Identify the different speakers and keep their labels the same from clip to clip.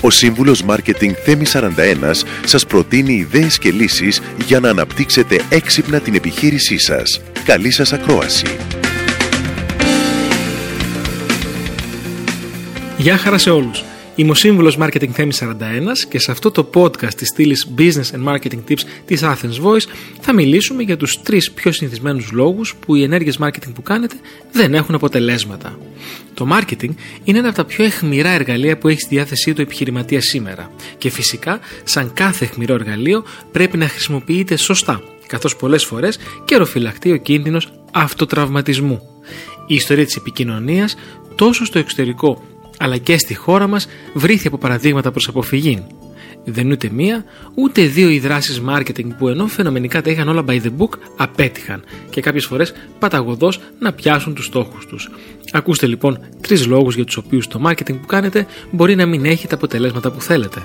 Speaker 1: Ο σύμβουλος Μάρκετινγκ Θέμη 41 σας προτείνει ιδέες και λύσεις για να αναπτύξετε έξυπνα την επιχείρησή σας. Καλή σας ακρόαση!
Speaker 2: Γεια χαρά σε όλους! Είμαι ο σύμβουλος Marketing Θέμη 41 και σε αυτό το podcast της στήλης Business and Marketing Tips της Athens Voice θα μιλήσουμε για τους τρεις πιο συνηθισμένους λόγους που οι ενέργειες marketing που κάνετε δεν έχουν αποτελέσματα. Το marketing είναι ένα από τα πιο εχμηρά εργαλεία που έχει στη διάθεσή του επιχειρηματία σήμερα και φυσικά σαν κάθε εχμηρό εργαλείο πρέπει να χρησιμοποιείται σωστά καθώς πολλές φορές καιροφυλακτεί ο κίνδυνος αυτοτραυματισμού. Η ιστορία της επικοινωνίας τόσο στο εξωτερικό αλλά και στη χώρα μας βρήθη από παραδείγματα προς αποφυγή. Δεν είναι ούτε μία, ούτε δύο οι δράσεις marketing που ενώ φαινομενικά τα είχαν όλα by the book, απέτυχαν και κάποιες φορές παταγωδός να πιάσουν τους στόχους τους. Ακούστε λοιπόν τρεις λόγους για τους οποίους το marketing που κάνετε μπορεί να μην έχει τα αποτελέσματα που θέλετε.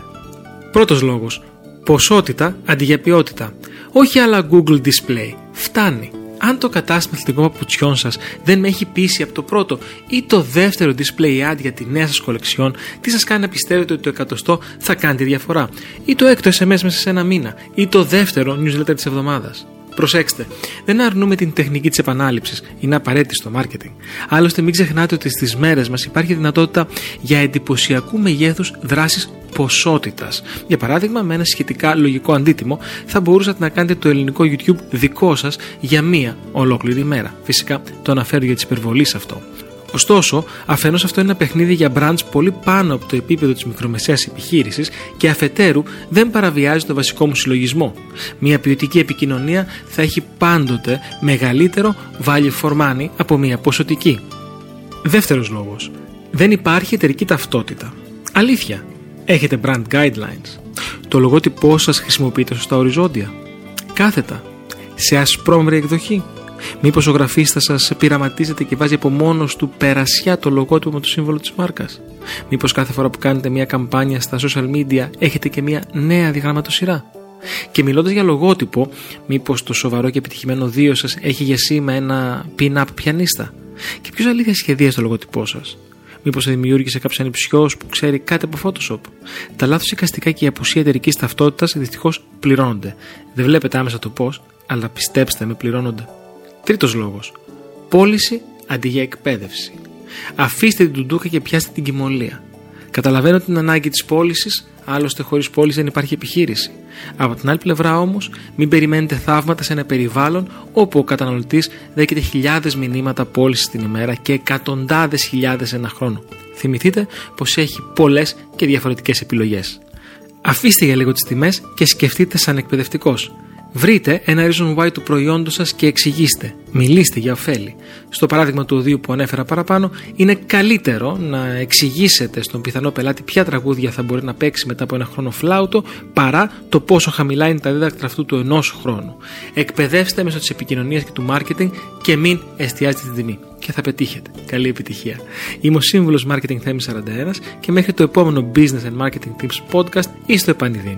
Speaker 2: Πρώτος λόγος. Ποσότητα αντί για ποιότητα. Όχι άλλα Google Display. Φτάνει αν το κατάστημα αθλητικών παπουτσιών σας δεν με έχει πείσει από το πρώτο ή το δεύτερο display ad για τη νέα σας κολεξιόν, τι σας κάνει να πιστεύετε ότι το εκατοστό θα κάνει τη διαφορά, ή το έκτο SMS μέσα σε ένα μήνα, ή το δεύτερο newsletter της εβδομάδας; Προσέξτε, δεν αρνούμε την τεχνική της επανάληψης, είναι απαραίτητη στο marketing. Άλλωστε, μην ξεχνάτε ότι στις μέρες μας υπάρχει δυνατότητα για εντυπωσιακού μεγέθους δράσει ποσότητας. Για παράδειγμα, με ένα σχετικά λογικό αντίτιμο, θα μπορούσατε να κάνετε το ελληνικό YouTube δικό σας για μία ολόκληρη ημέρα. Φυσικά, το αναφέρω για τη υπερβολή αυτό. Ωστόσο, αφενός αυτό είναι ένα παιχνίδι για brands πολύ πάνω από το επίπεδο της μικρομεσαίας επιχείρησης και αφετέρου δεν παραβιάζει το βασικό μου συλλογισμό. Μια ποιοτική επικοινωνία θα έχει πάντοτε μεγαλύτερο value for money από μια ποσοτική. Δεύτερος λόγος. Δεν υπάρχει εταιρική ταυτότητα. Αλήθεια. Έχετε brand guidelines. Το λογότυπό σας χρησιμοποιείται σωστά οριζόντια. Κάθετα. Σε ασπρόμβρη εκδοχή. Μήπως ο γραφίστας σας πειραματίζεται και βάζει από μόνος του περασιά το λογότυπο με το σύμβολο της μάρκας. Μήπως κάθε φορά που κάνετε μια καμπάνια στα social media έχετε και μια νέα διαγραμματοσυρά. Και μιλώντας για λογότυπο, μήπως το σοβαρό και επιτυχημένο δύο σας έχει για σήμα ένα pin-up πιανίστα. Και ποιος αλήθεια σχεδίασε το λογότυπό σας; Μήπως δημιούργησε κάποιος ανυψιό που ξέρει κάτι από Photoshop; Τα λάθος εικαστικά και η απουσία εταιρικής ταυτότητας δυστυχώς πληρώνονται. Δεν βλέπετε άμεσα το πώς, αλλά πιστέψτε με, πληρώνονται. Τρίτος λόγος. Πώληση αντί για εκπαίδευση. Αφήστε την τουντούκα και πιάστε την κοιμωλία. Καταλαβαίνω την ανάγκη της πώλησης, άλλωστε χωρίς πώληση δεν υπάρχει επιχείρηση. Από την άλλη πλευρά όμως, μην περιμένετε θαύματα σε ένα περιβάλλον όπου ο καταναλωτής δέχεται χιλιάδες μηνύματα πώλησης την ημέρα και εκατοντάδες χιλιάδες ένα χρόνο. Θυμηθείτε πως έχει πολλές και διαφορετικές επιλογές. Αφήστε για λίγο τις τιμές και σκεφτείτε σαν εκπαιδευτικός. Βρείτε ένα reason why του προϊόντο σας και εξηγήστε. Μιλήστε για ωφέλη. Στο παράδειγμα του οδείου που ανέφερα παραπάνω, είναι καλύτερο να εξηγήσετε στον πιθανό πελάτη ποια τραγούδια θα μπορεί να παίξει μετά από ένα χρόνο φλάουτο, παρά το πόσο χαμηλά είναι τα δίδακτρα αυτού του ενός χρόνου. Εκπαιδεύστε μέσω της επικοινωνίας και του marketing και μην εστιάζετε την τιμή. Και θα πετύχετε. Καλή επιτυχία. Είμαι ο σύμβουλος Marketing Θέμης 41 και μέχρι το επόμενο Business and Marketing Tips podcast είστε επανειδήν.